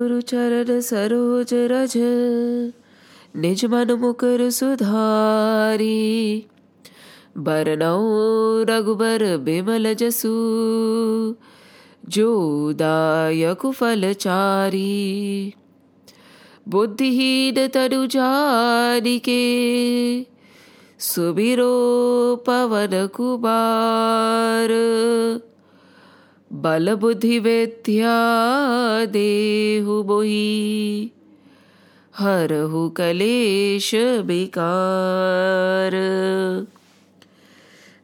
गुरु चरण सरोज रज निज मन मुकर सुधारी बरनौ रघुबर बिमल जसु जो दायक फल चारी बुद्धिहीन तनु जानिके बलबुद्धिवेद्या देहु बोहि। हरहु कलेश विकार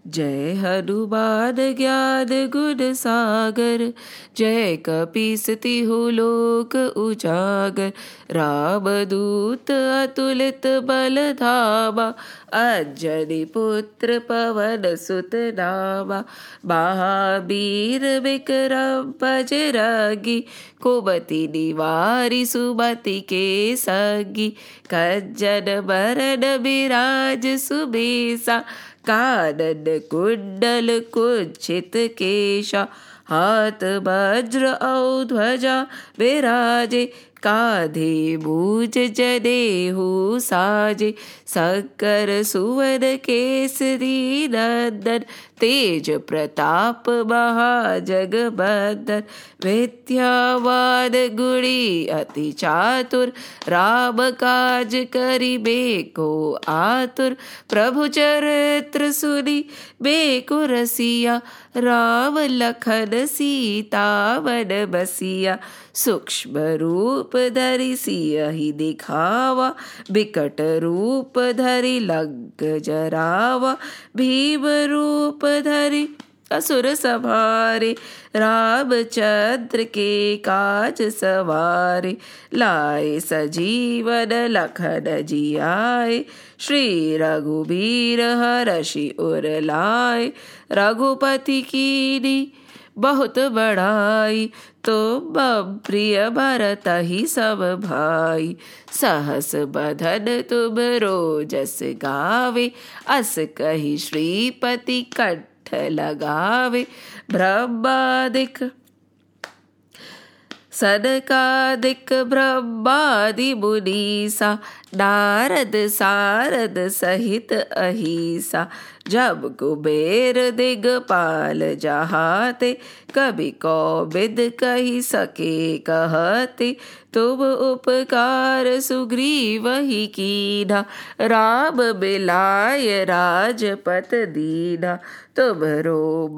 जय हनुमान ज्ञान गुण सागर जय कपीसति हो लोक उजागर। राम दूत अतुलित बल धामा अंजनी पुत्र पवन सुत नामा। महावीर विक्रम बजरंगी कुमति निवारी सुमति के संगी। कंजन बरन विराज सुबेसा कानन कुण्डल कुछित् केशा हात वज्र औ ध्वेराजे काधे भूज जनेहु साजे, शंकर सुवन केसरी नंदन, तेज प्रताप महाजगबंदन विद्यावान गुणी अति चातुर, राम काज करिबे को आतुर, प्रभु चरित्र सुनी बेको रसिया, राम लखन सीता वन बसिया सूक्ष्म रूप धरि सियहि दिखावा विकट रूप धरि लंक जरावा, भीम रूप धरि असुर सवारे रामचंद्र के काज सवारे, लाए सजीवन लखन जियाए, श्री रघुबीर हरषि उर लाए, रघुपति कीनी बहुत बड़ाई तो प्रिय भरत ही सब भाई। सहस बधन तुम रोजस गावे, अस कही श्रीपति कठ लगावे। ब्रह्मादिक सनकादिक ब्रह्मादि मुनीसा, नारद सारद सहित अहिसा। जब कुबेर दिगपाल जहाते, कभी कौबिद कही सके कहते, तुम उपकार सुग्रीव ही कीना, राम बिलाय राजपत दीना। तुम रो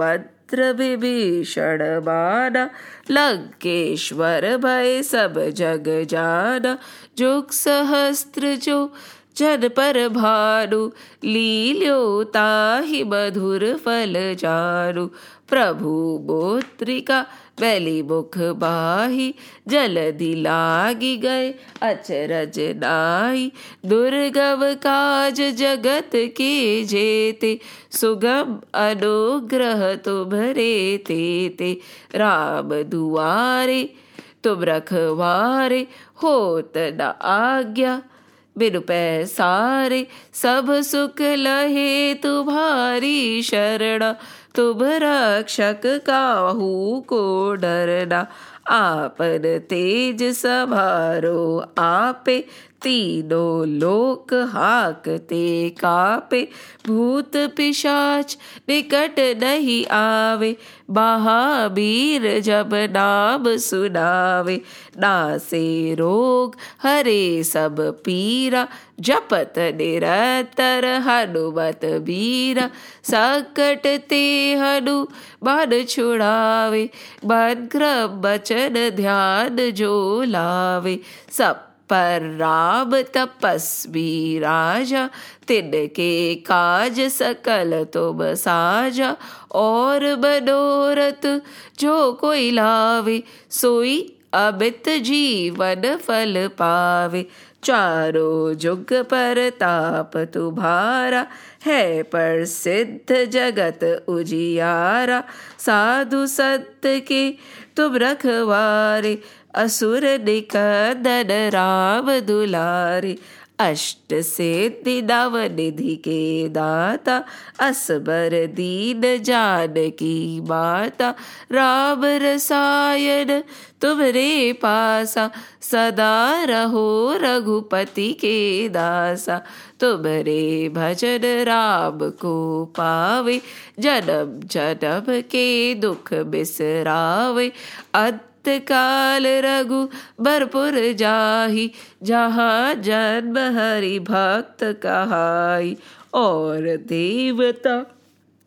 मंत्र विभीषण माना लंकेश्वर भय सब जग जाना, जुग सहस्त्र जो जन पर भानु, लील्यो ताहि मधुर फल जानु, प्रभु मोत्रिका बैली मुख बाही, जलधि लागी गए, अचरज नाई दुर्गम काज जगत के जेते, सुगम अनुग्रह तुम्हरे ते राम दुआरे, तुम रखवारे, होत न आज्ञा। बिनु पैसारे, सब सुख लहे तुम्हारी शरण। तुम रक्षक काहू को डरना आपन तेज सभारो आपे तीनों लोक हाकते कापे। भूत पिशाच निकट नहीं आवे। महावीर जब नाम सुनावे। नासे रोग, हरे सब पीरा। जपत निरतर हनुमत बीरा संकट ते हनु मन छुड़ावे। मन क्रम बचन ध्यान जो लावे। सब पर राम तपस्वी राजा तिनके काज सकल तुम साजा। और मनोरथ जो कोई लावे, सोई अमित जीवन फल पावे। चारों जुग पर ताप तुम्हारा, है पर सिद्ध जगत उजियारा। साधु संत के तुम रखवारे असुर निकंदन राम दुलारे, अष्ट सिद्धि नव निधि के दाता, असबर दीन जान की माता। राम रसायन तुम्हारे पासा, सदा रहो रघुपति के दासा। तुम्हारे भजन राम को पावे, जन्म जन्म के दुख बिसरावे। काल रघु भरपुर जाही जहाँ जन्म हरि भक्त कहाई। और देवता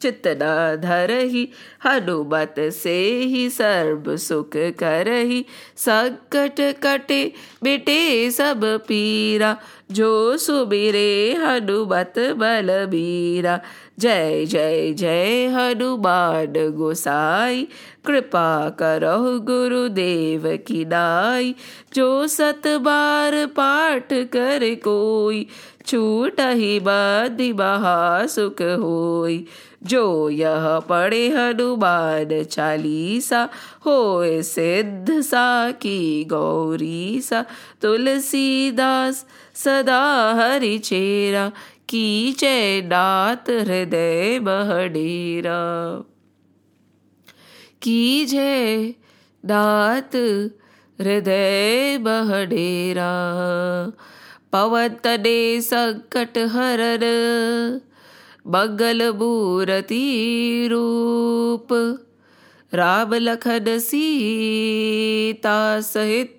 चितना धरही हनुमत से ही सर्व सुख करही। संकट कटे बेटे सब पीरा, जो सुबिरे हनुमत बल बलबीरा। जय जय जय हनुमान गोसाई, कृपा करो गुरुदेव की नाई। जो सत बार पाठ कर कोई, छूट ही बाधि महा सुख होई। जो यह पढ़े हनुमान चालीसा हो सिद्ध सा की गौरी सा तुलसीदास सदा हरि चेरा की नाथ हृदय बहडेरा की जय नाथ हृदय बहडेरा पवन तने संकट हरन मंगल मूर्ति रूप राम लखन सीता सहित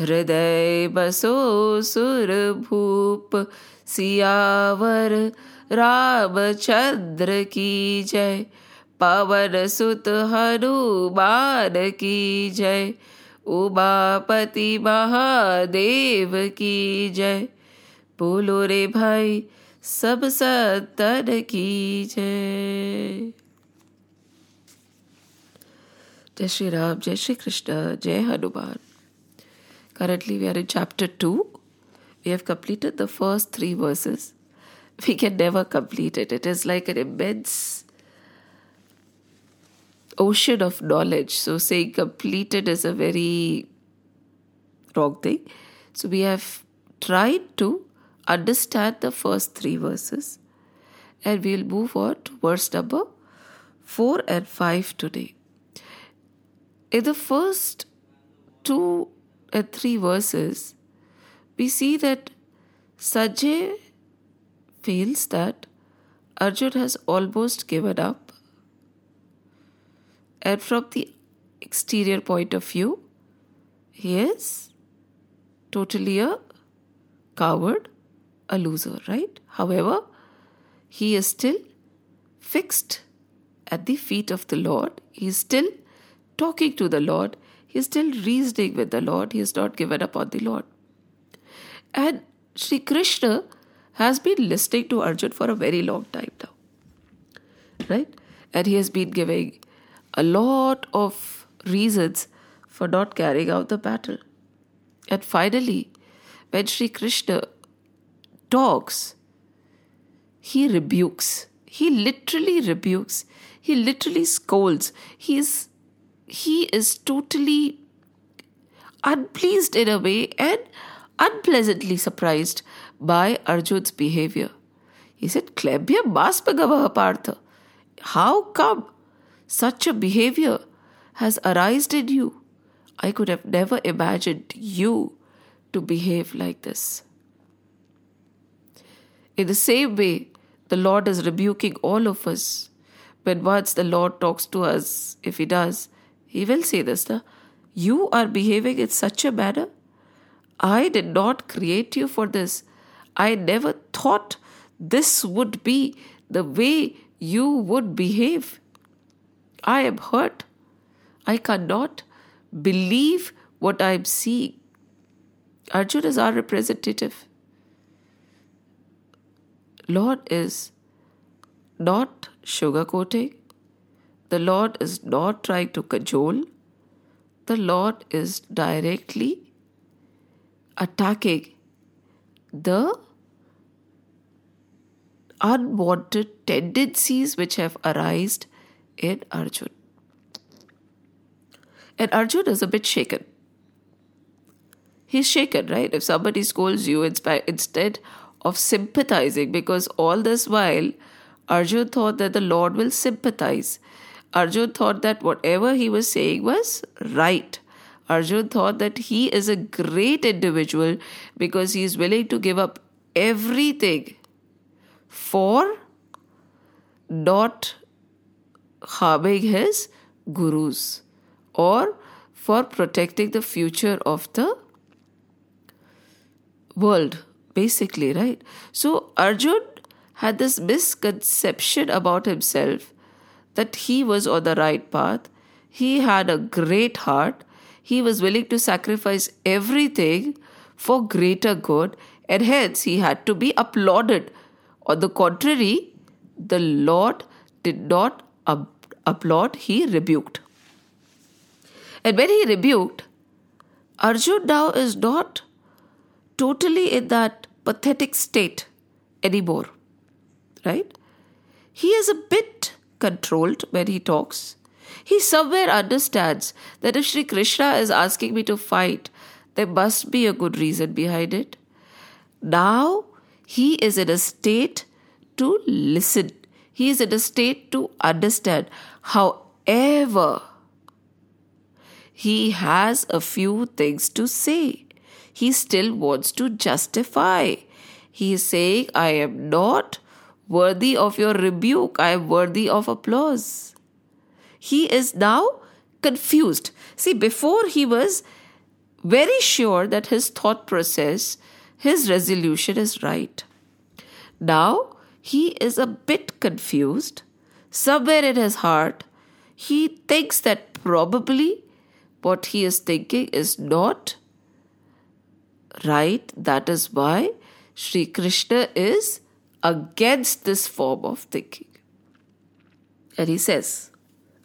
हृदय बसो सुर भूप। सियावर रामचंद्र की जय। पवन सुत हनुमान की जय। उमापति महादेव की जय। बोलो रे भाई सब सतन की जय जय श्री राम जय श्री कृष्ण जय Hanuman currently we are in chapter 2 we have completed the first three verses we can never complete it it is like an immense ocean of knowledge. So saying completed is a very wrong thing. So we have tried to understand the first three verses and we'll move on to verse number 4 and 5 today. In the first two and three verses, we see that Sanjay feels that Arjun has almost given up and from the exterior point of view, he is totally a coward, a loser, right? However, he is still fixed at the feet of the Lord. He is still talking to the Lord. He is still reasoning with the Lord. He has not given up on the Lord. And Sri Krishna has been listening to Arjun for a very long time now. Right? And he has been giving a lot of reasons for not carrying out the battle. And finally, when Sri Krishna talks, he rebukes. He literally rebukes. He literally scolds. He is, he is totally unpleased in a way and unpleasantly surprised by Arjun's behavior. He said, Klebya Baspagavaha Partha. How come such a behavior has arisen in you. I could have never imagined you to behave like this. In the same way, the Lord is rebuking all of us. When once the Lord talks to us, if He does, He will say this You are behaving in such a manner. I did not create you for this. I never thought this would be the way you would behave. I am hurt. I cannot believe what I am seeing. Arjuna is our representative. Lord is not sugarcoating. The Lord is not trying to cajole. The Lord is directly attacking the unwanted tendencies which have arisen in Arjun. And Arjun is a bit shaken. he's shaken, right? If somebody scolds you, instead of sympathizing, because all this while, Arjun thought that the Lord will sympathize. Arjun thought that whatever he was saying was right. Arjun thought that he is a great individual because he is willing to give up everything for not harming his gurus or for protecting the future of the world, basically, right? So Arjun had this misconception about himself that he was on the right path. He had a great heart. He was willing to sacrifice everything for greater good, and hence he had to be applauded. On the contrary, the Lord did not applaud, he rebuked. And when he rebuked, Arjun now is not totally in that pathetic state anymore. Right? He is a bit controlled when he talks. He somewhere understands that if Sri Krishna is asking me to fight, there must be a good reason behind it. Now he is in a state to listen. He is in a state to understand. However, he has a few things to say he still wants to justify. He is saying, I am not worthy of your rebuke, I am worthy of applause. He is now confused. See, before he was very sure that his thought process, his resolution is right. Now he is a bit confused. Somewhere in his heart, he thinks that probably what he is thinking is not right? That is why Sri Krishna is against this form of thinking. And he says,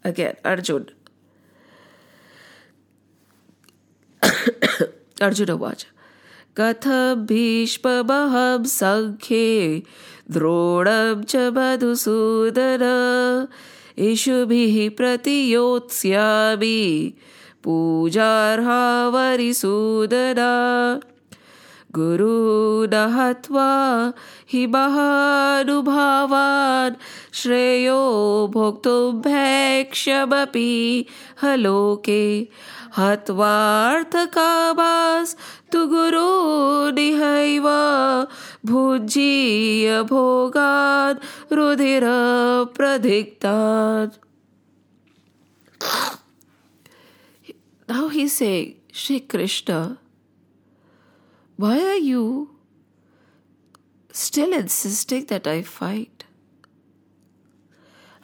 again, Arjun, Arjuna Vacha, कथं भीष्ममहं सङ्ख्ये द्रोणं च मधुसूदन इषुभिः प्रतियोत्स्यामि पूजार्हा वरिसूदना गुरुन हत्वा हि महानुभावान् श्रेयो भोक्तुं भैक्ष्यमपि हलोके हत्वार्थकामास्तु गुरुनिहैव भुज्यीय भोगान् रुधिरप्रधिक्तान् Now he's saying, Shri Krishna, why are you still insisting that I fight?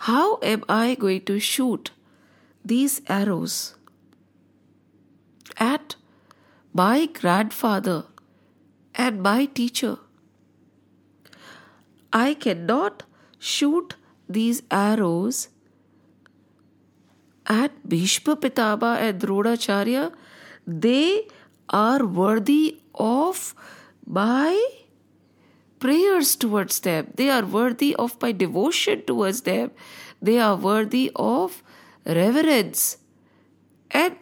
How am I going to shoot these arrows at my grandfather and my teacher? I cannot shoot these arrows at Bhishma Pitama and Dronacharya. They are worthy of my prayers towards them. They are worthy of my devotion towards them. They are worthy of reverence. And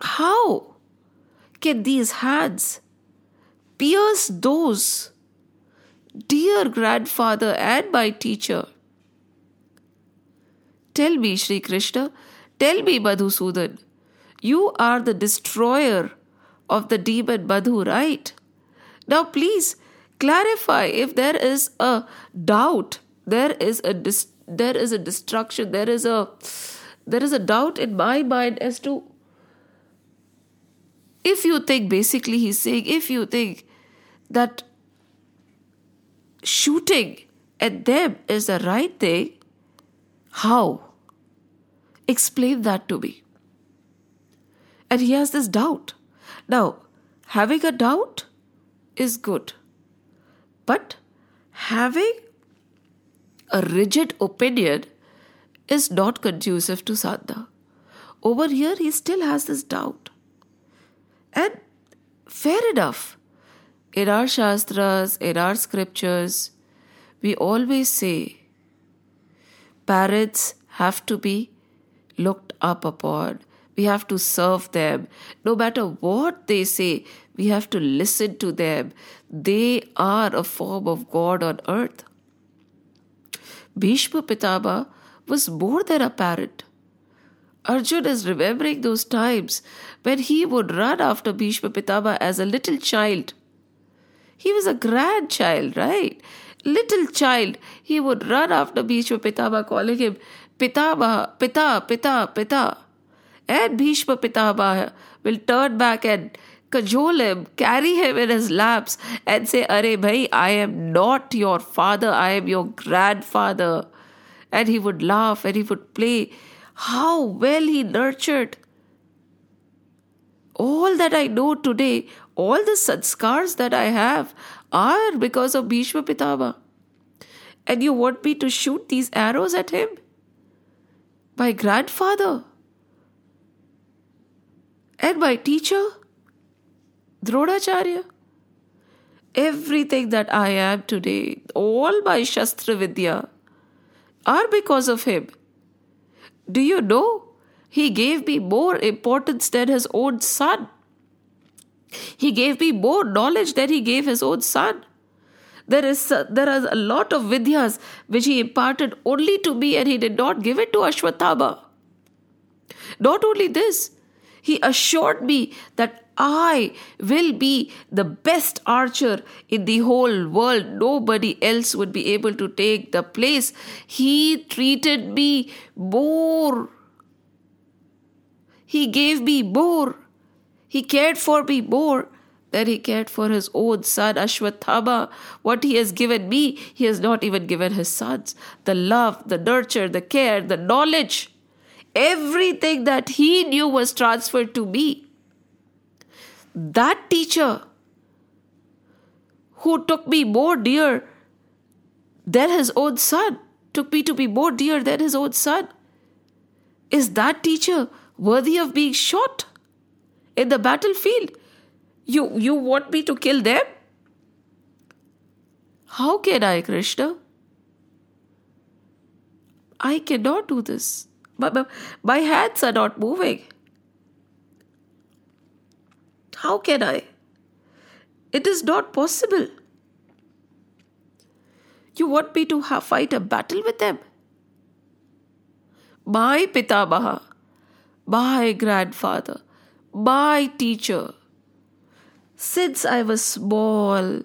how can these hands pierce those dear grandfather and my teacher? Tell me, Sri Krishna, tell me, Madhusudan, you are the destroyer of the demon Madhu, right? Now, please clarify if there is a doubt, there is a dis- there is a destruction, there is a there is a doubt in my mind as to if you think basically he's saying if you think that shooting at them is the right thing, how? Explain that to me. And he has this doubt. Now, having a doubt is good, but having a rigid opinion is not conducive to sadhana. Over here, he still has this doubt. And fair enough. In our Shastras, in our scriptures, we always say parents have to be looked up upon. We have to serve them. No matter what they say, we have to listen to them. They are a form of God on earth. Bhishma Pitama was more than a parent. Arjun is remembering those times when he would run after Bhishma Pitama as a little child. He was a grandchild, right? Little child. He would run after Bhishma Pitama, calling him Pitama, Pita, Pita, Pita. And Bhishma Pitama will turn back and cajole him, carry him in his laps, and say, Are bhai, I am not your father, I am your grandfather. And he would laugh and he would play. How well he nurtured. All that I know today, all the sanskars that I have, are because of Bhishma Pitama. And you want me to shoot these arrows at him? My grandfather and my teacher? Dronacharya. Everything that I am today, all my Shastra Vidya, are because of him. Do you know? He gave me more importance than his own son. He gave me more knowledge than he gave his own son. There is there are a lot of vidyas which he imparted only to me, and he did not give it to Ashwatthama. Not only this, he assured me that I will be the best archer in the whole world. Nobody else would be able to take the place. He treated me more. He gave me more. He cared for me more than he cared for his own son Ashwatthama. What he has given me, he has not even given his sons. The love, the nurture, the care, the knowledge, everything that he knew was transferred to me that teacher who took me more dear than his own son, took me to be more dear than his own son, is that teacher worthy of being shot in the battlefield? You, you want me to kill them? How can I, Krishna? I cannot do this. My, my hands are not moving. How can I? It is not possible. You want me to fight a battle with them? My Pitamaha, my grandfather, my teacher. Since I was small,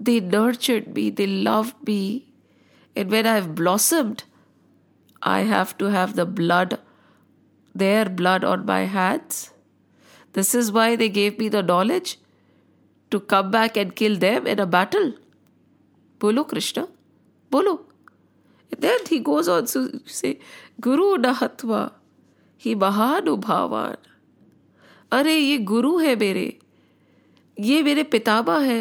they nurtured me, they loved me. And when I've blossomed, I have to have the blood, their blood on my hands. This is why they gave me the knowledge to come back and kill them in a battle. Bolo Krishna, bolo. And then he goes on to say, Guru Nahatva, he Mahanubhavan. अरे ये गुरु है मेरे ये मेरे पितामा है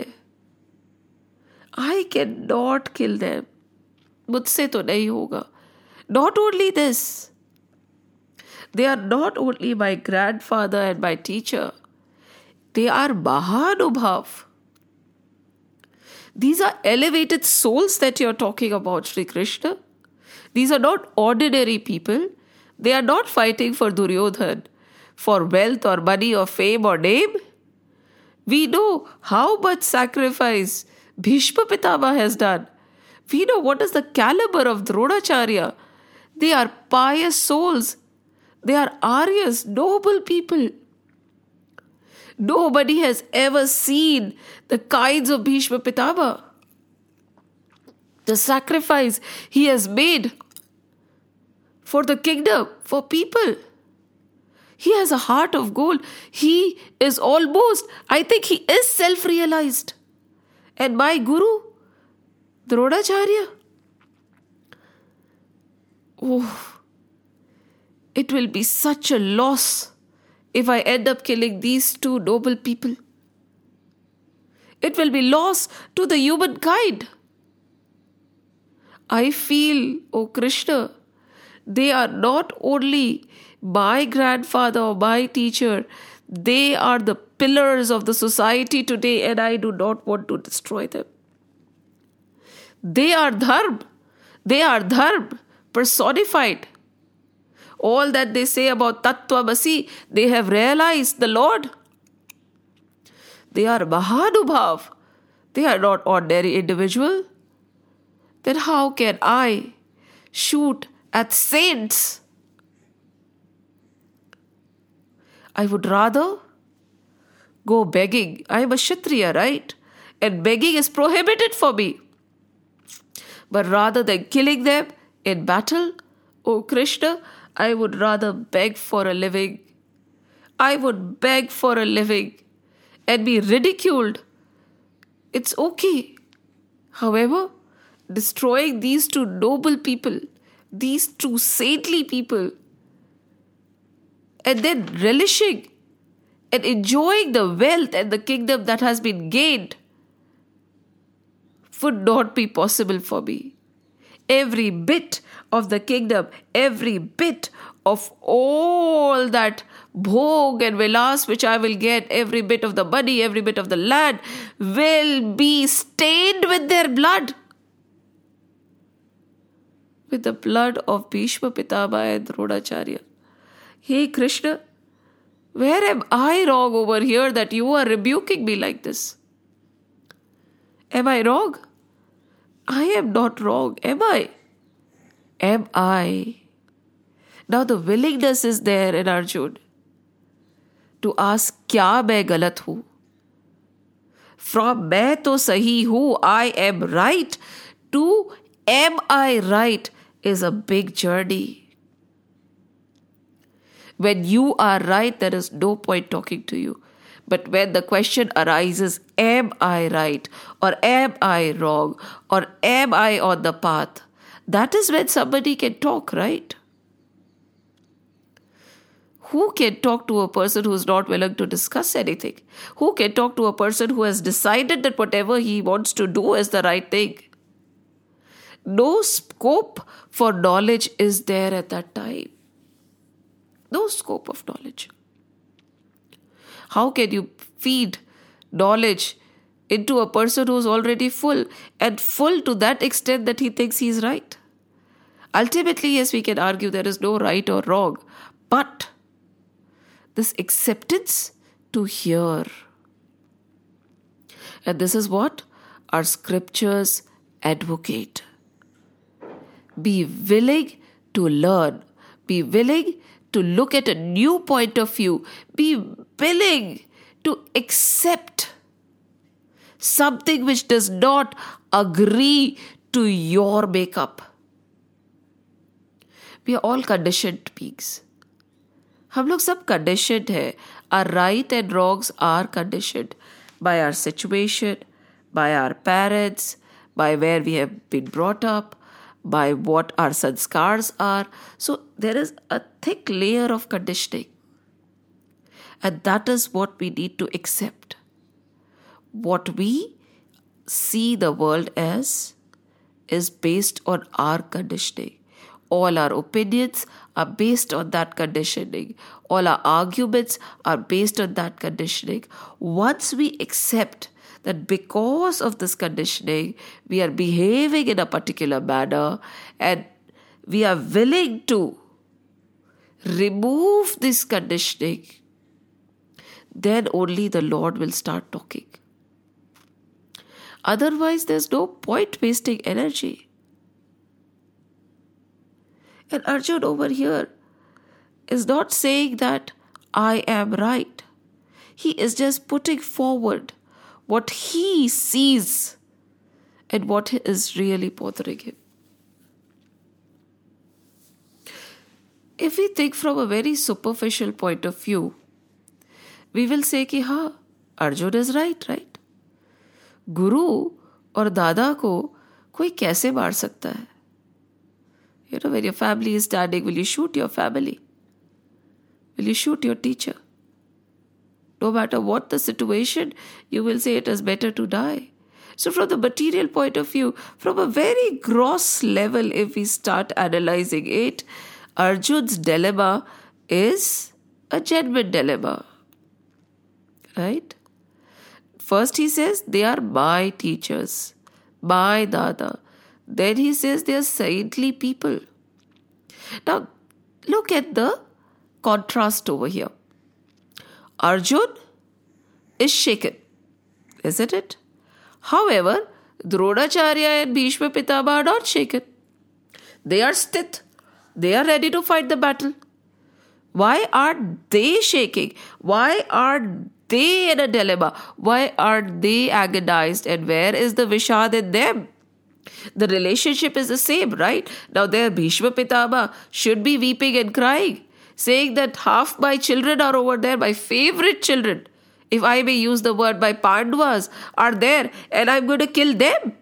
I can not kill them मुझसे तो नहीं होगा Not only this, they are not only my grandfather and my teacher, they are Mahanubhav. These are elevated souls that you're talking about, Sri Krishna. These are not ordinary people. They are not fighting for Duryodhan, for wealth or money or fame or name. We know how much sacrifice Bhishma Pitama has done. We know what is the caliber of Dronacharya they are pious souls they are Aryas, noble people. Nobody has ever seen the kinds of Bhishma Pitama. The sacrifice he has made for the kingdom, for people. He has a heart of gold. He is almost, I think he is self realized. And my guru, Dronacharya, oh, it will be such a loss if I end up killing these two noble people. It will be loss to the humankind. I feel, O oh Krishna, they are not only my grandfather or my teacher, they are the pillars of the society today, and I do not want to destroy them. They are dharma, they are dharma personified all that they say about Tattva Basi, they have realized the Lord. They are Mahanubhav. They are not ordinary individual. Then how can I shoot at saints? I would rather go begging. I am a Kshatriya, right? And begging is prohibited for me. But rather than killing them in battle, O Krishna, I would rather beg for a living. I would beg for a living and be ridiculed. It's okay. However, destroying these two noble people, these two saintly people, and then relishing and enjoying the wealth and the kingdom that has been gained would not be possible for me. Every bit of the kingdom, every bit of all that bhog and vilas which I will get, every bit of the money, every bit of the land will be stained with their blood. With the blood of Bhishma Pitama and Dronacharya. Hey Krishna, where am I wrong over here that you are rebuking me like this? Am I wrong? I am not wrong, am I? Am I? Now the willingness is there in Arjun to ask, क्या मैं गलत हूं? From मैं तो सही हूं, I am right, to am I right is a big journey. When you are right, there is no point talking to you. But when the question arises, am I right? Or am I wrong? Or am I on the path? That is when somebody can talk, right? Who can talk to a person who is not willing to discuss anything? Who can talk to a person who has decided that whatever he wants to do is the right thing? No scope for knowledge is there at that time. No scope of knowledge. How can you feed knowledge into a person who's already full and full to that extent that he thinks he's right? Ultimately, yes, we can argue there is no right or wrong, but this acceptance to hear. And this is what our scriptures advocate. Be willing to learn, be willing to look at a new point of view, be willing to accept something which does not agree to your makeup. We are all conditioned beings. हम लोग सब conditioned है our right and wrongs are conditioned by our situation, by our parents, by where we have been brought up, by what our sanskars are. So there is a thick layer of conditioning. And that is what we need to accept. What we see the world as is based on our conditioning. All our opinions are based on that conditioning. All our arguments are based on that conditioning. Once we accept that because of this conditioning, we are behaving in a particular manner and we are willing to remove this conditioning, then only the Lord will start talking. Otherwise, there's no point wasting energy. And Arjun over here is not saying that I am right. He is just putting forward what he sees and what is really bothering him. If we think from a very superficial point of view, we will say कि हाँ Arjun is right right गुरु और दादा को कोई कैसे मार सकता है You know, when your family is standing, will you shoot your family? Will you shoot your teacher? No matter what the situation, you will say it is better to die. So, from the material point of view, from a very gross level, if we start analyzing it, Arjun's dilemma is a genuine dilemma. Right? First, he says, They are my teachers, my Dada. Then he says they are saintly people. Now, look at the contrast over here. Arjun is shaken, isn't it? However, Dronacharya and Bhishma Pitama are not shaken. They are sthit. They are ready to fight the battle. Why are they shaking? Why are they in a dilemma? Why are they agonized? And where is the Vishad in them? The relationship is the same, right? Now, there Bhishma Pitama should be weeping and crying, saying that half my children are over there, my favorite children, if I may use the word, my Pandavas are there, and I'm going to kill them.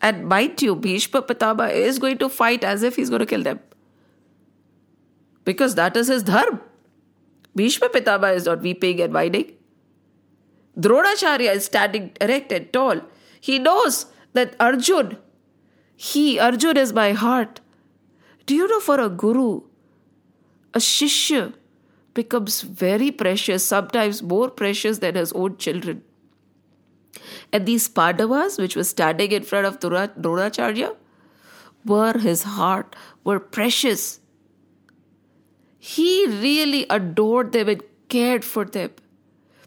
And mind you, Bhishma Pitama is going to fight as if he's going to kill them. Because that is his dharma. Bhishma Pitama is not weeping and whining. Dronacharya is standing erect and tall. He knows that Arjun, he, Arjun is my heart. Do you know for a guru, a shishya becomes very precious, sometimes more precious than his own children. And these Pandavas, which were standing in front of Dronacharya, were his heart, were precious. He really adored them and cared for them.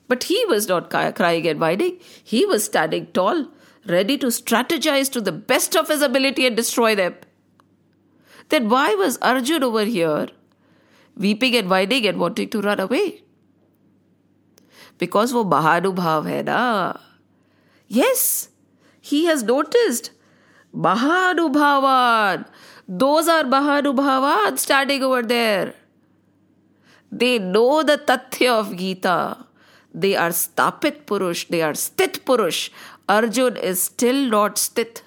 But he was not crying and whining. He was standing tall, ready to strategize to the best of his ability and destroy them. Then why was Arjun over here weeping and whining and wanting to run away. Because wo Bahanu Bhav hai. Yes, he has noticed. Bahanu Bhavan. Those are Bahanu Bhavan standing over there. They know the Tathya of Gita. They are Stapit Purush. They are Sthit Purush. Arjuna is still not Sthit.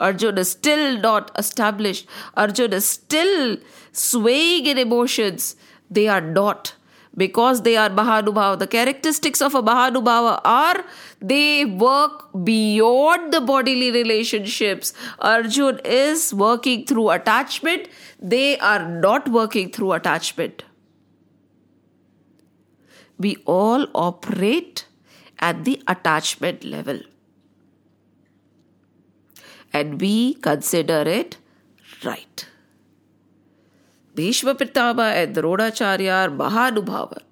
Arjun is still not established. Arjun is still swaying in emotions. They are not because they are Mahanubhava. The characteristics of a Mahanubhava are they work beyond the bodily relationships. Arjun is working through attachment, they are not working through attachment. We all operate at the attachment level. And we consider it right. Bhishma Pitama and Dronacharya are Mahanubhava.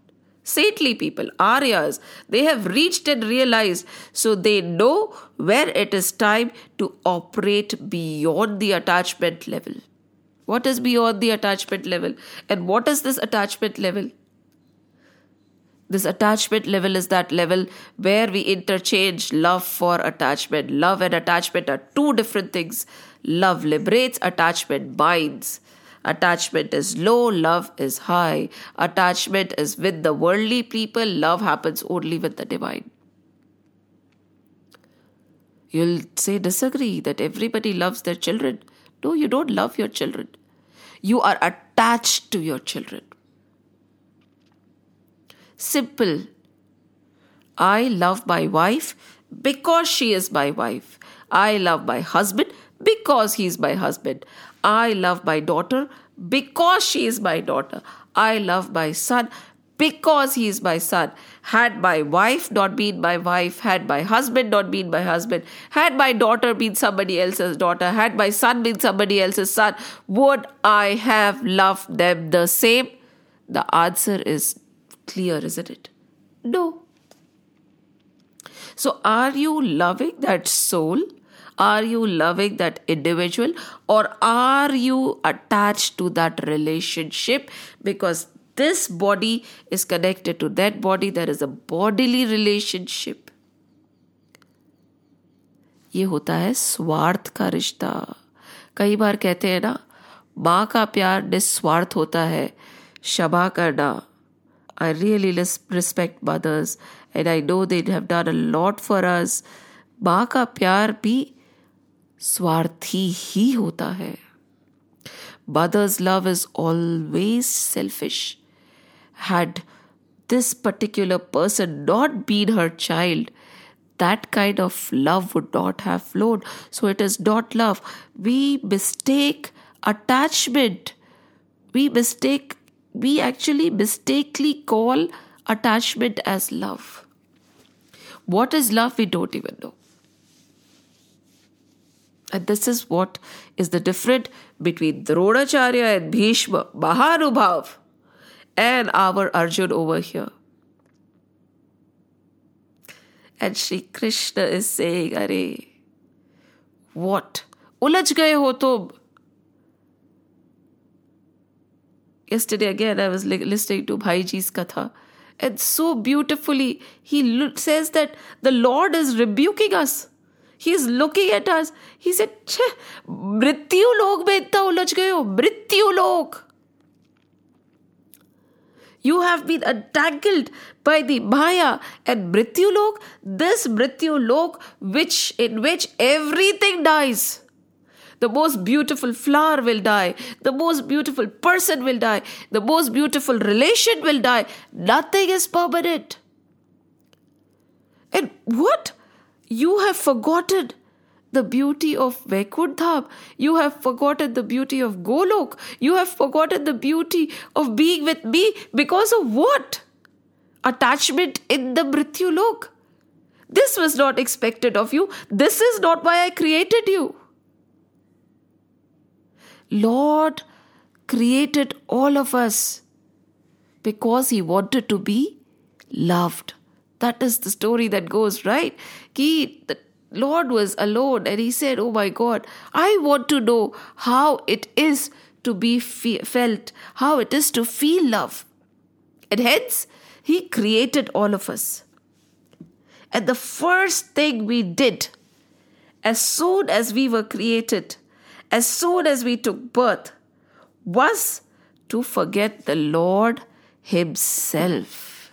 Saintly people, Aryas, they have reached and realized, so they know where it is time to operate beyond the attachment level. What is beyond the attachment level? And what is this attachment level? This attachment level is that level where we interchange love for attachment. Love and attachment are two different things. Love liberates, attachment binds. Attachment is low, love is high. Attachment is with the worldly people, love happens only with the divine. You'll say, disagree that everybody loves their children. No, you don't love your children. You are attached to your children. Simple. I love my wife because she is my wife. I love my husband because he is my husband. I love my daughter because she is my daughter. I love my son because he is my son. Had my wife not been my wife, had my husband not been my husband, had my daughter been somebody else's daughter, had my son been somebody else's son, would I have loved them the same? The answer is clear, isn't it? No. So, are you loving that soul? Are you loving that individual or are you attached to that relationship? Because this body is connected to that body, there is a bodily relationship. ये होता है स्वार्थ का रिश्ता कई बार कहते हैं ना माँ का प्यार निस्वार्थ होता है क्षमा करना I really respect mothers and I know they have done a lot for us माँ का प्यार भी स्वार्थी ही होता है mother's love is always selfish had this particular person not been her child, that kind of love would not have flowed. So it is not love. We mistake attachment. We mistake, we actually mistakenly call attachment as love. What is love? We don't even know. And this is what is the difference between Dronacharya and Bhishma, Mahanubhav, and our Arjun over here. And Sri Krishna is saying, Are, what? उलझ गए हो तुम yesterday again i was listening to bhaiji's katha. And so beautifully he says that the lord is rebuking us. He is looking at us. He said log mein itna ulaj gaye ho mrityu log. You have been entangled by the Maya and Mrityu Lok, this Mrityu Lok which in which everything dies. The most beautiful flower will die. The most beautiful person will die. The most beautiful relation will die. Nothing is permanent. And what? You have forgotten the beauty of Vaikuntha. You have forgotten the beauty of Golok. You have forgotten the beauty of being with me because of what? Attachment in the Mrityu Lok. This was not expected of you. This is not why I created you. Lord created all of us because He wanted to be loved. That is the story that goes, right? He, the Lord was alone and He said, Oh my God, I want to know how it is to be fe- felt, how it is to feel love. And hence, He created all of us. And the first thing we did, as soon as we were created, as soon as we took birth was to forget the Lord Himself.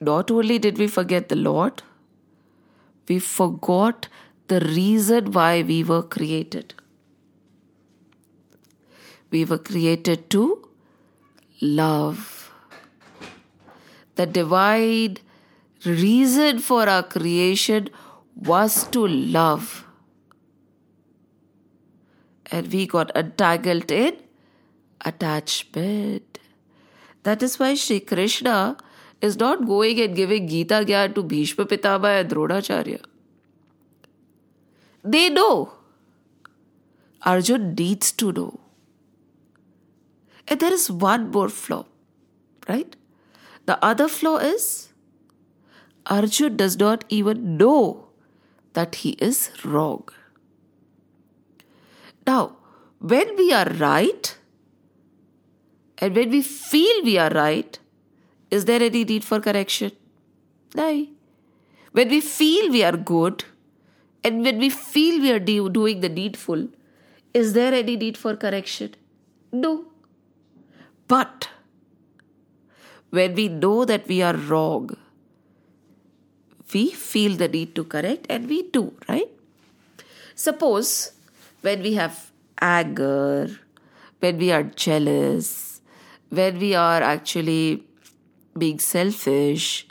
Not only did we forget the Lord, we forgot the reason why we were created. We were created to love. The divine reason for our creation was to love. And we got entangled in attachment. That is why Sri Krishna is not going and giving Gita Gyan to Bhishma Pitama and Dronacharya. They know. Arjun needs to know. And there is one more flaw, right? The other flaw is Arjun does not even know that he is wrong. Now, when we are right and when we feel we are right, is there any need for correction? No. When we feel we are good and when we feel we are doing the needful, is there any need for correction? No. But when we know that we are wrong, we feel the need to correct and we do, right? Suppose when we have anger, when we are jealous, when we are actually being selfish,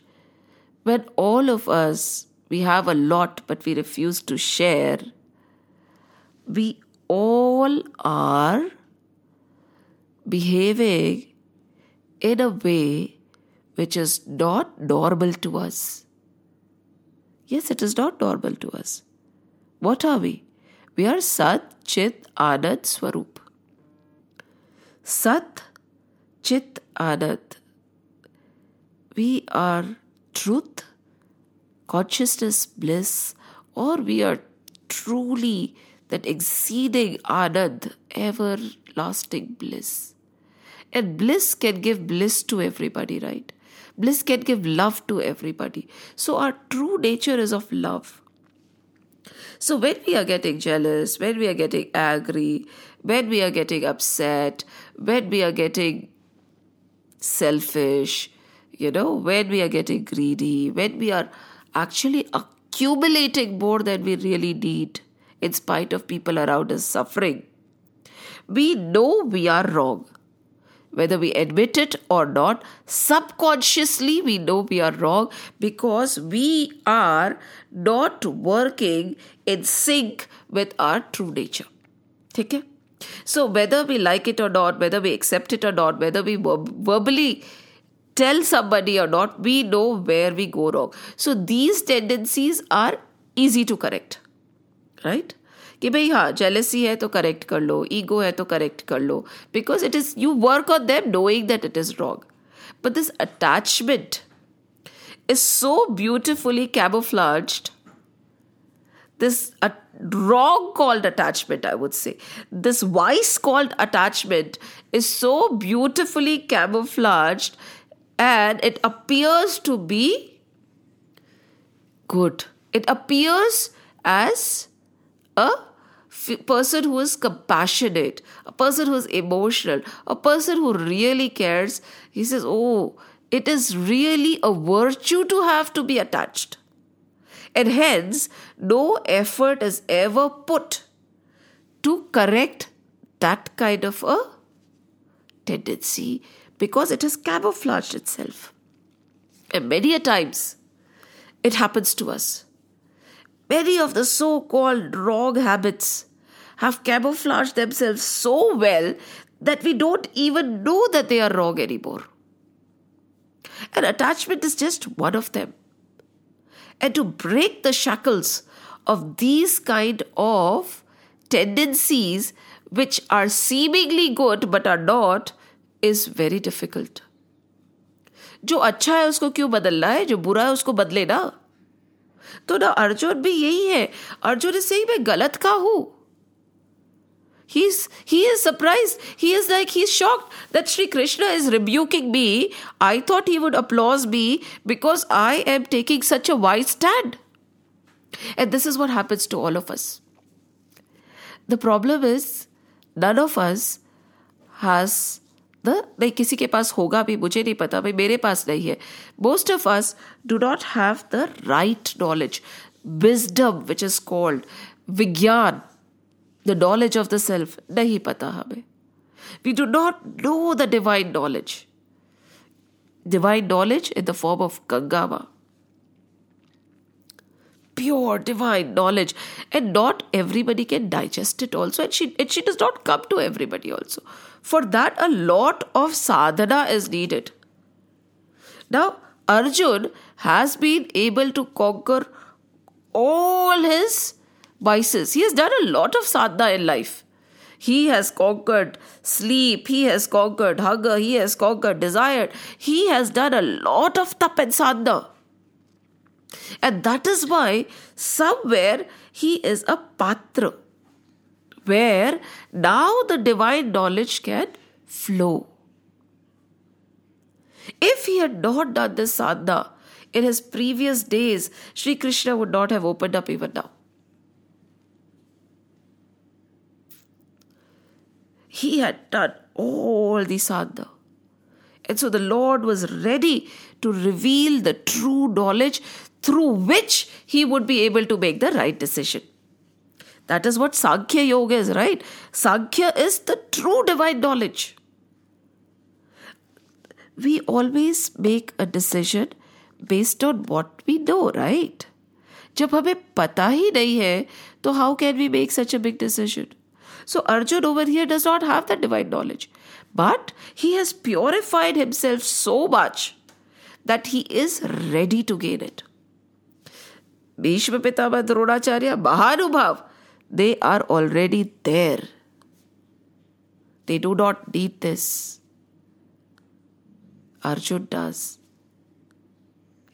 when all of us we have a lot but we refuse to share, we all are behaving in a way which is not normal to us. Yes, it is not normal to us. What are we? We are Sat, Chit, Anand, Swarup. Sat, Chit, Anand. We are truth, consciousness, bliss, or we are truly that exceeding Anand, everlasting bliss. And bliss can give bliss to everybody, right? Bliss can give love to everybody. So, our true nature is of love. So, when we are getting jealous, when we are getting angry, when we are getting upset, when we are getting selfish, you know, when we are getting greedy, when we are actually accumulating more than we really need, in spite of people around us suffering, we know we are wrong whether we admit it or not, subconsciously we know we are wrong because we are not working in sync with our true nature. Okay? So, whether we like it or not, whether we accept it or not, whether we verbally tell somebody or not, we know where we go wrong. So, these tendencies are easy to correct right कि भाई हाँ jealousy है तो correct कर लो ego है तो correct कर लो because it is you work on them knowing that it is wrong but this attachment is so beautifully camouflaged this a wrong called attachment i would say this vice called attachment is so beautifully camouflaged and it appears to be good it appears as a f- person who is compassionate a person who is emotional a person who really cares he says oh it is really a virtue to have to be attached and hence no effort is ever put to correct that kind of a tendency because it has camouflaged itself. And many a times it happens to us. Many of the so called wrong habits have camouflaged themselves so well that we don't even know that they are wrong anymore. And attachment is just one of them and to break the shackles of these kind of tendencies which are seemingly good but are not is very difficult जो अच्छा है उसको क्यों बदलना है जो बुरा है उसको बदले ना तो ना अर्जुन भी यही है अर्जुन इस सही में गलत का हूँ he's he is surprised he is like he's shocked that Sri Krishna is rebuking me. I thought he would applause me because I am taking such a wise stand. And this is what happens to all of us. The problem is none of us has भाई, किसी के पास होगा भी, मुझे नहीं पता, भाई, मेरे पास नहीं है। Most of us do not have the right knowledge wisdom which is called vigyan the knowledge of the self नहीं पता हमें। We do not know the divine knowledge divine knowledge in the form of गंगावा pure divine knowledge and not everybody can digest it also and she and she does not come to everybody also for that a lot of sadhana is needed now arjun has been able to conquer all his vices. He has done a lot of sadhana in life. He has conquered sleep, he has conquered hunger, he has conquered desire, he has done a lot of tap and sadhana. And that is why somewhere he is a patra, where now the divine knowledge can flow. If he had not done this sadhana in his previous days, Sri Krishna would not have opened up even now. He had done all the sadhana. And so the Lord was ready to reveal the true knowledge through which he would be able to make the right decision. That is what Saghya Yoga is, right? Saghya is the true divine knowledge. We always make a decision based on what we know, right? जब हमें पता ही नहीं है तो how can we make such a big decision so Arjun over here does not have that divine knowledge but he has purified himself so much that he is ready to gain it Bhishma Pitamah Dronacharya महानुभाव they are already there. They do not need this. Arjun does.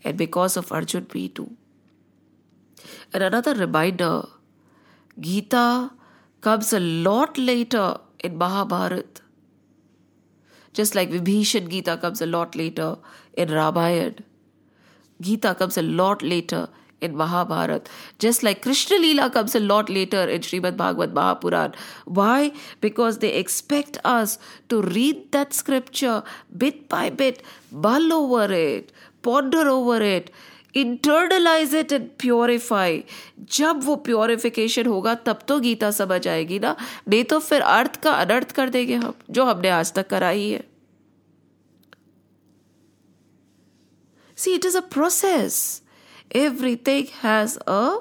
And because of Arjun, we do. And another reminder Gita comes a lot later in Mahabharata. Just like Vibhishan Gita comes a lot later in Ramayana. Gita comes a lot later in Mahabharata. Just like Krishna Leela comes a lot later in Srimad Bhagavad Mahapuran. Why? Because they expect us to read that scripture bit by bit, mull over it, ponder over it, internalise it and purify जब वो purification होगा तब तो गीता समझ आएगी ना नहीं तो फिर अर्थ का अनर्थ कर देंगे हम जो हमने आज तक करा ही है see it is a process everything has a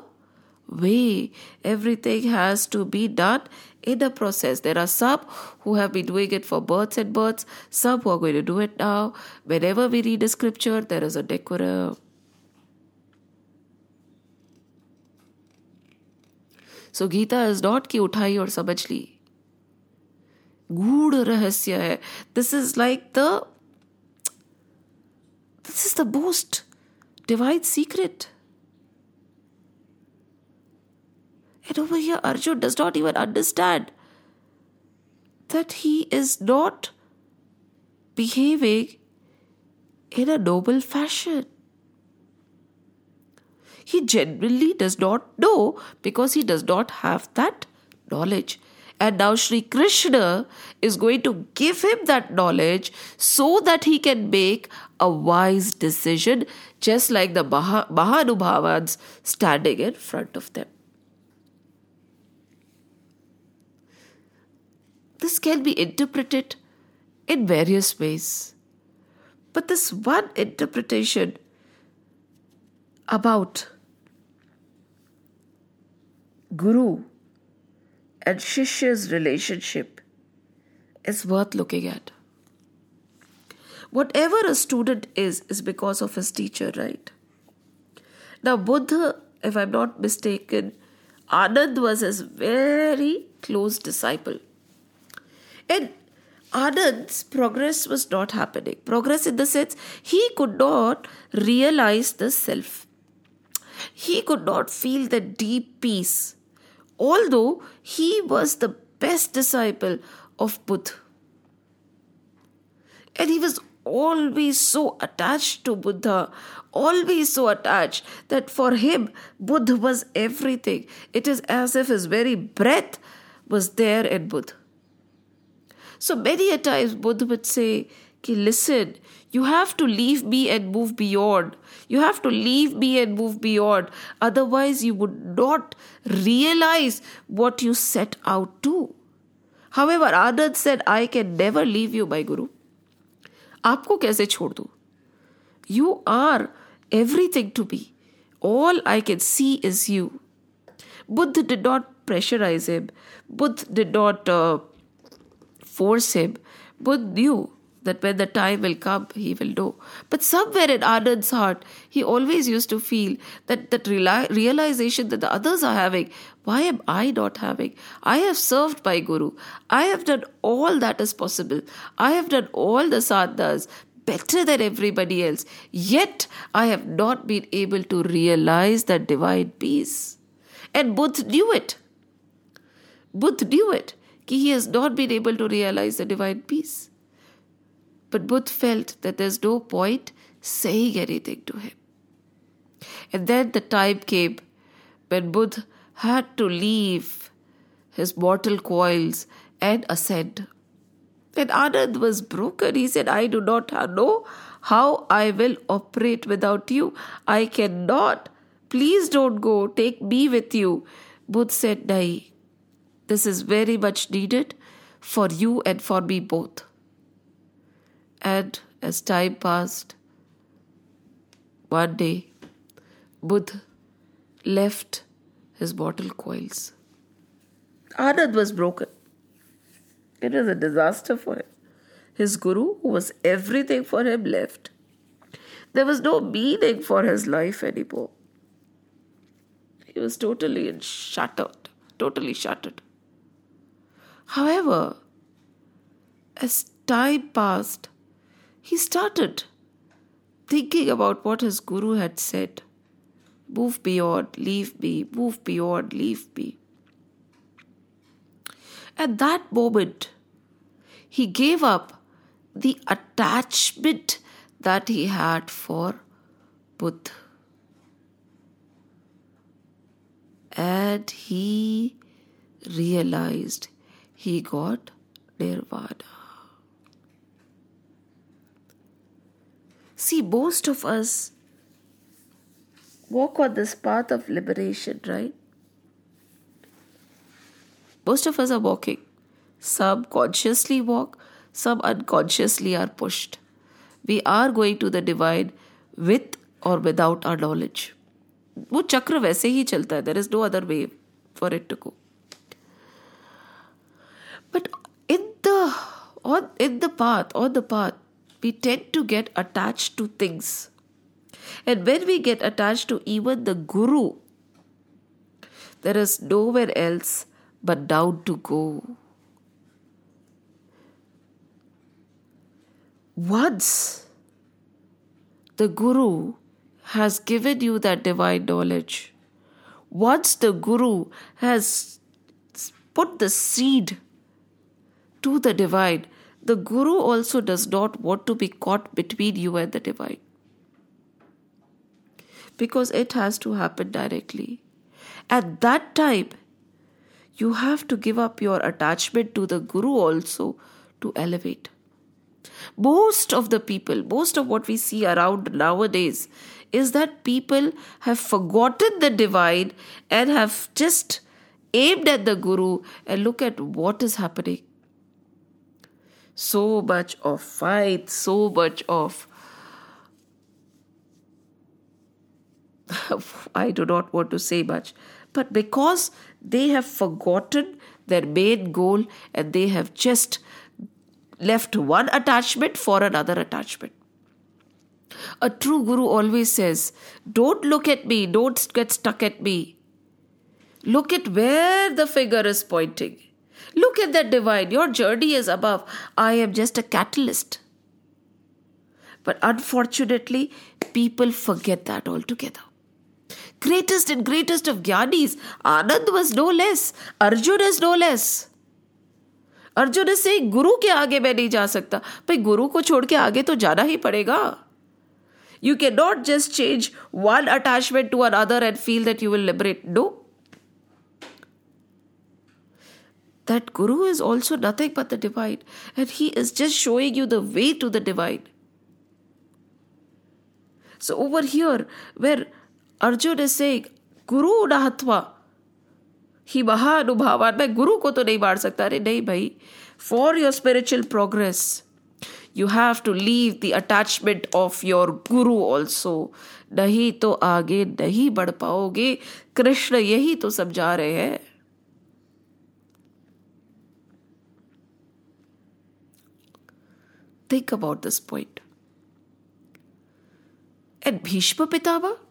way everything has to be done in the process there are some who have been doing it for births and births some who are going to do it now whenever we read a scripture there is a decorum so Gita is not की उठाई और समझ ली गूढ़ रहस्य है this is like the this is the most divine secret. And over here, Arjun does not even understand that he is not behaving in a noble fashion. He generally does not know because he does not have that knowledge. And now Sri Krishna is going to give him that knowledge so that he can make a wise decision, just like the Maha- Mahanubhavans standing in front of them. This can be interpreted in various ways. But this one interpretation about Guru and Shishya's relationship is worth looking at. Whatever a student is, is because of his teacher, right? Now, Buddha, if I'm not mistaken, Anand was his very close disciple. And Anand's progress was not happening. Progress in the sense he could not realize the self. He could not feel the deep peace, although he was the best disciple of Buddha. And he was always so attached to Buddha, always so attached that for him, Buddha was everything. It is as if his very breath was there in Buddha. So many a times Buddha would say, okay, listen, you have to leave me and move beyond. You have to leave me and move beyond. Otherwise, you would not realize what you set out to. However, Anand said, I can never leave you, my Guru. आपको कैसे छोड़ दू? You are everything to be all I can see is you Buddha did not pressurise him Buddha did not force him Buddha you that when the time will come he will do but somewhere in Anand heart he always use to feel that that realisation that the others are having why am I not having? I have served my Guru. I have done all that is possible. I have done all the sadhas better than everybody else. Yet I have not been able to realize that divine peace. And Buddha knew it. Buddha knew it he has not been able to realize the divine peace. But Buddha felt that there's no point saying anything to him. And then the time came when Buddha had to leave his mortal coils and ascend. And Anand was broken. He said, I do not know how I will operate without you. I cannot. Please don't go. Take me with you. Buddha said, Nahi, this is very much needed for you and for me both. And as time passed, one day, Buddha left his bottle coils. Anand was broken. It was a disaster for him. His guru, who was everything for him, left. There was no meaning for his life anymore. He was totally shattered, totally shattered. However, as time passed, he started thinking about what his guru had said move beyond, leave me, move beyond, leave me. At that moment, he gave up the attachment that he had for Buddha. And he realized he got nirvana. See, most of us walk on this path of liberation, right? Most of us are walking. Some consciously walk, some unconsciously are pushed. We are going to the divine with or without our knowledge. वो चक्र वैसे ही चलता है there is no other way for it to go but in the on in the path, on the path, we tend to get attached to things. and when we get attached to even the guru, There is nowhere else but down to go. Once the Guru has given you that divine knowledge, once the Guru has put the seed to the divine, the Guru also does not want to be caught between you and the divine. Because it has to happen directly. At that time, you have to give up your attachment to the Guru also to elevate. Most of the people, most of what we see around nowadays is that people have forgotten the divine and have just aimed at the Guru and look at what is happening. So much of fight, so much of I do not want to say much, but because they have forgotten their main goal and they have just left one attachment for another attachment. A true guru always says, Don't look at me, don't get stuck at me. Look at where the finger is pointing. Look at that divine. Your journey is above. I am just a catalyst. But unfortunately, people forget that altogether Greatest and greatest of Gyanis, Anand was no less, Arjun is no less. Arjun से गुरु के आगे मैं नहीं जा सकता भाई गुरु को छोड़ के आगे तो जाना ही पड़ेगा you can not just change one attachment to another and feel that you will liberate no that guru is also nothing but the divine and he is just showing you the way to the divine so over here where arjun is guru nahatva ही महानुभावान, मैं गुरु को तो नहीं मार सकता। अरे नहीं भाई for your spiritual progress you have to leave the attachment of your guru also नहीं तो आगे नहीं बढ़ पाओगे। कृष्ण यही तो समझा रहे हैं। Think about this point. And Bhishma Pitama?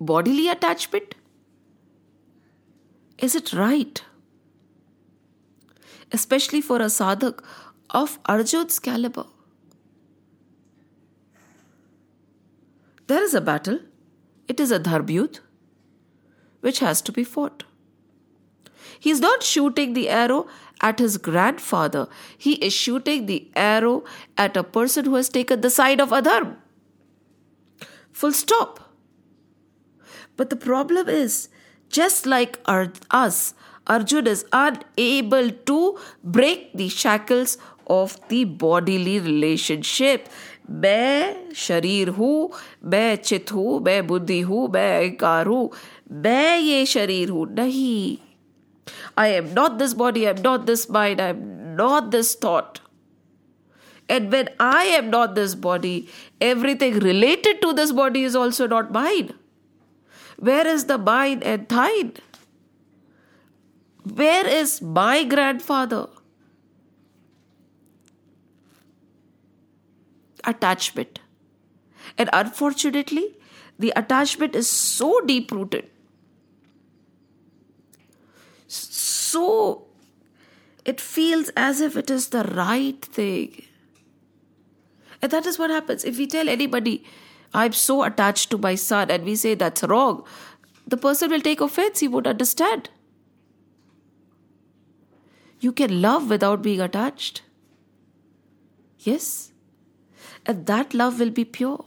Bodily attachment? Is it right? Especially for a sadhak of Arjun's caliber. There is a battle. It is a dharbhyut which has to be fought. He is not shooting the arrow at his grandfather. He is shooting the arrow at a person who has taken the side of Adharm. Full stop. But the problem is, just like our, us, Arjun is unable to break the shackles of the bodily relationship. मैं शरीर हूँ मैं चित हूँ मैं बुद्धि हूँ मैं अहंकार हूँ मैं ये शरीर हूँ नहीं I am not this body, I am not this mind, I am not this thought. And when I am not this body, everything related to this body is also not mine. Where is the mine and thine? Where is my grandfather? Attachment. And unfortunately, the attachment is so deep rooted so it feels as if it is the right thing. And that is what happens. If we tell anybody, I'm so attached to my son, and we say that's wrong, the person will take offense, he won't understand. You can love without being attached. Yes. And that love will be pure.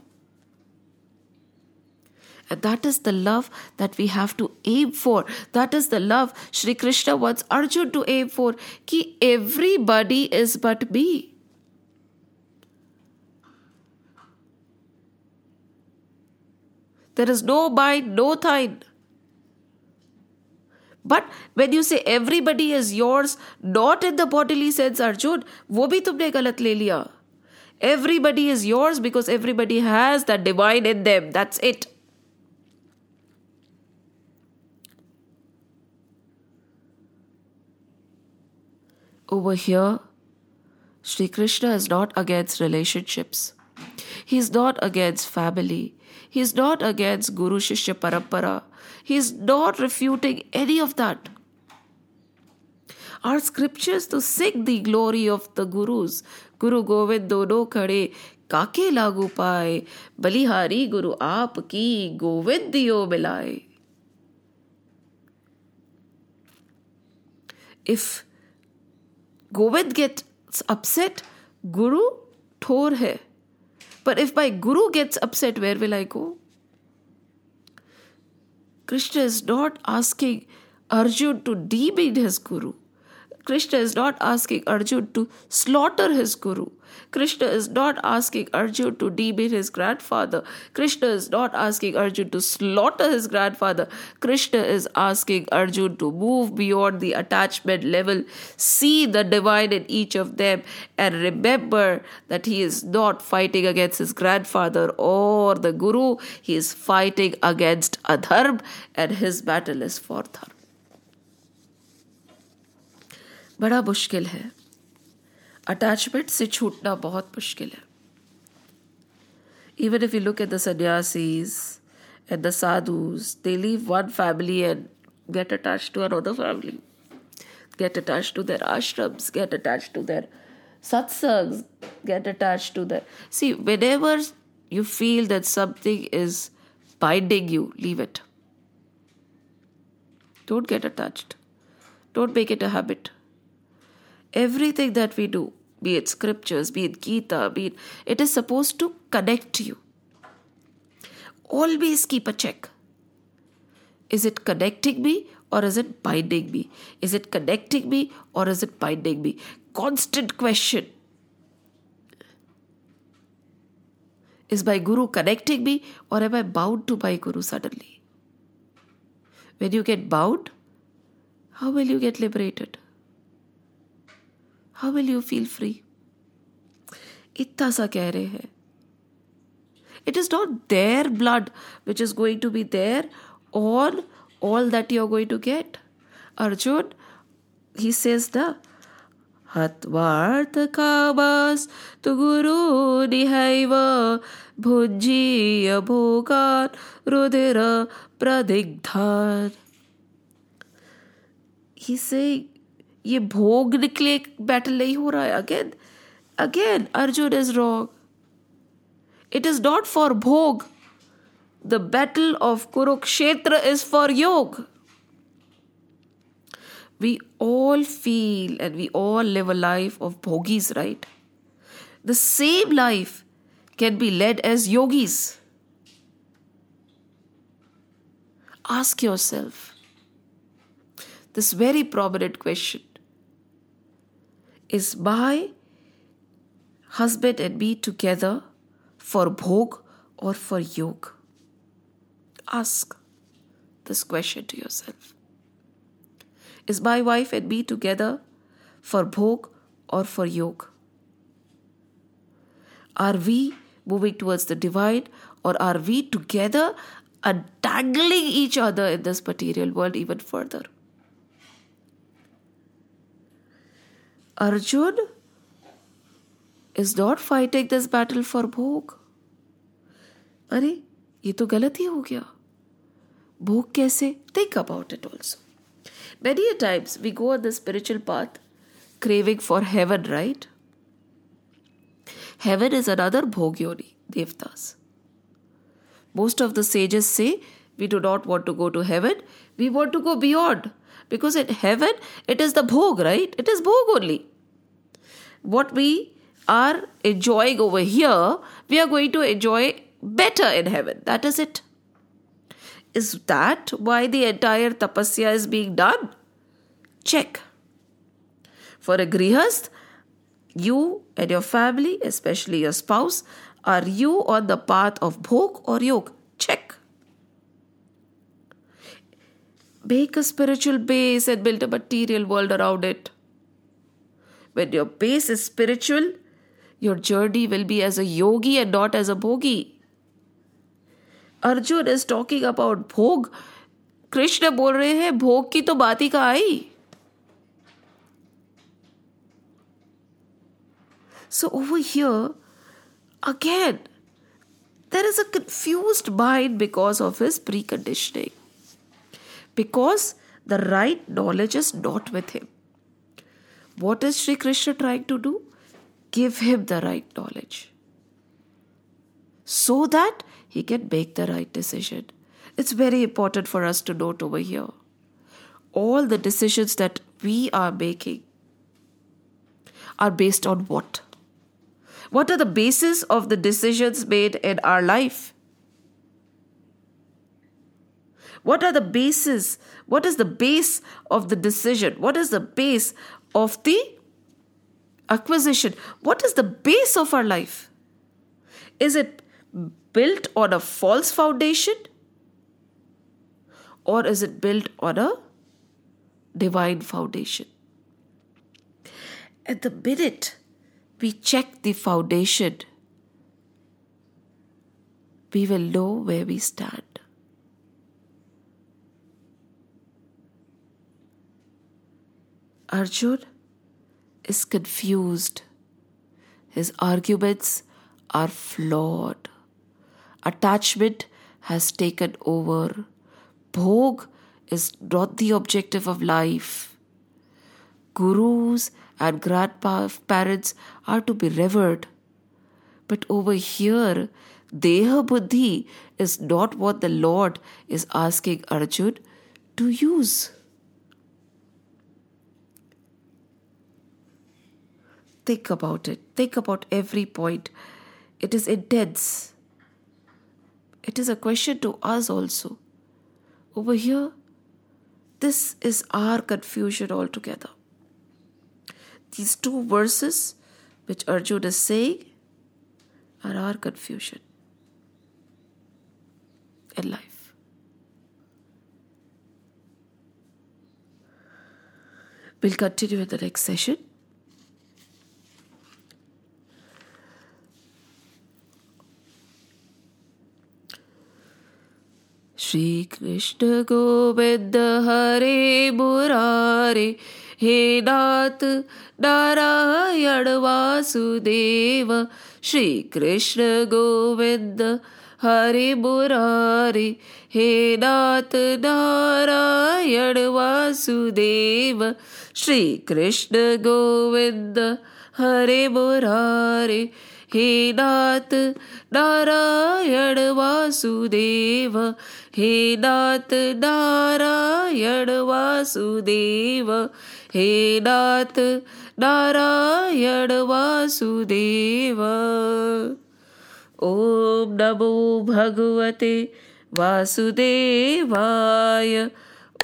And that is the love that we have to aim for. That is the love Sri Krishna wants Arjun to aim for. Ki everybody is but me. There is no mind, no thine. But when you say everybody is yours, not in the bodily sense, Arjun, वो भी तुमने गलत ले लिया. Everybody is yours because everybody has that divine in them. That's it. over here, Sri Krishna is not against relationships. He's not against family. He's not against Guru Shishya Parampara. He's not refuting any of that. Our scriptures to sing the glory of the Gurus. Guru Govind dono khade काके लागू पाए बलिहारी गुरु आप की गोविंद दियो मिलाए if Govind gets upset, Guru thor hai. But if my Guru gets upset, where will I go? Krishna is not asking Arjun to demean his Guru. Krishna is not asking Arjun to slaughter his Guru. Krishna is not asking Arjun to demean his grandfather. Krishna is not asking Arjun to slaughter his grandfather. Krishna is asking Arjun to move beyond the attachment level, see the divine in each of them, and remember that he is not fighting against his grandfather or the Guru. He is fighting against adharm, and his battle is for dharma. बड़ा मुश्किल है। Attachment से छूटना बहुत मुश्किल है। Even if you look at the sanyasis and the sadhus they leave one family and get attach to uh other family get attach to their ashrams get attach to their satsang get attach to their see whenever you feel that something is binding you leave it don't get attached don't make it a habit Everything that we do, be it scriptures, be it Gita, be it, it is supposed to connect you. Always keep a check. Is it connecting me or is it binding me? Is it connecting me or is it binding me? Constant question. Is my Guru connecting me or am I bound to my Guru suddenly? When you get bound, how will you get liberated? How will you feel free इतना सा कह रहे हैं। It is not their blood which is going to be there on all that you are going to get Arjun he says the हतवार्थ का बस तु गुरु निहैव भुज्जीय भोगान् रुधिर प्रदिग्धान् ही saying ये भोग निकले बैटल नहीं हो रहा है again again Arjun is wrong it is not for bhog the battle of Kurukshetra is for yog we all feel and we all live a life of bhogis right the same life can be led as yogis ask yourself this very prominent question is my husband and me together for bhog or for yog? Ask this question to yourself. Is my wife and me together for bhog or for yog? Are we moving towards the divine or are we together untangling each other in this material world even further? Arjun is not fighting this battle for भोग अरे ये तो गलत ही हो गया भोग कैसे think about it also many a times we go on the spiritual path craving for heaven right heaven is another bhog yoni devtas most of the sages say we do not want to go to heaven we want to go beyond because in heaven it is the bhog right it is bhog only what we are enjoying over here, we are going to enjoy better in heaven. That is it. Is that why the entire tapasya is being done? Check. For a grihast, you and your family, especially your spouse, are you on the path of bhog or yog? Check make a spiritual base and build a material world around it. When your base is spiritual, your journey will be as a yogi and not as a bhogi. Arjuna is talking about bhog. Krishna bol rahe hai, bhog ki to baati ka. So over here, again, there is a confused mind because of his pre-conditioning. Because the right knowledge is not with him. What is Sri Krishna trying to do? Give him the right knowledge so that he can make the right decision. It's very important for us to note over here. All the decisions that we are making are based on what? What are the basis of the decisions made in our life? What are the bases? What is the base of the decision? What is the base of the acquisition? What is the base of our life? Is it built on a false foundation? Or is it built on a divine foundation? At the minute we check the foundation, we will know where we stand. Arjun is confused. His arguments are flawed. Attachment has taken over. Bhog is not the objective of life. Gurus and grandparents are to be revered. But over here, Deha Buddhi is not what the Lord is asking Arjun to use. Think about it. Think about every point. It is intense. It is a question to us also. Over here, this is our confusion altogether these two verses which Arjuna is saying are our confusion in life. We'll continue in the next session. Shri Krishna Govind Hare Murare हे नाथ नारायण वासुदेव श्री कृष्ण गोविंद हरे मुरारे हे नाथ नारायण वासुदेव श्री कृष्ण गोविंद हरे मुरारे हे नाथ नारायण वासुदेव। हे नाथ नारायण वासुदेव। हे नाथ नारायण वासुदेव। ॐ नमो भगवते वासुदेवाय।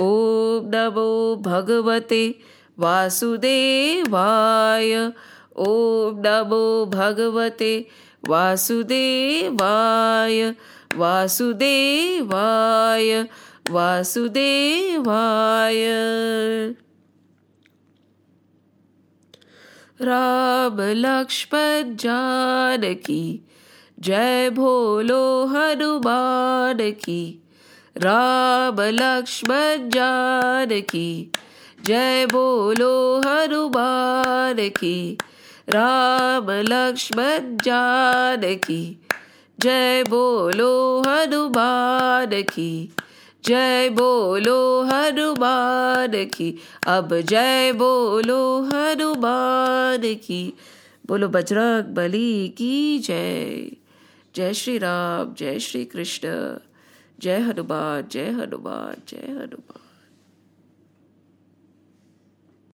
ॐ नमो भगवते वासुदेवाय ॐ नमो भगवते वासुदेवाय वासुदेवाय वासुदेवाय। राम लक्ष्मण जानकी, जय भोलो हनुमान की। राम लक्ष्मण जानकी, जय बोलो हनुमान की। राम लक्ष्मण जानकी। जय बोलो हनुमान की। जय बोलो हनुमान की। अब जय बोलो हनुमान की। बोलो बजरंग बली की जय। जय श्री राम जय श्री कृष्ण जय हनुमान जय हनुमान जय हनुमान।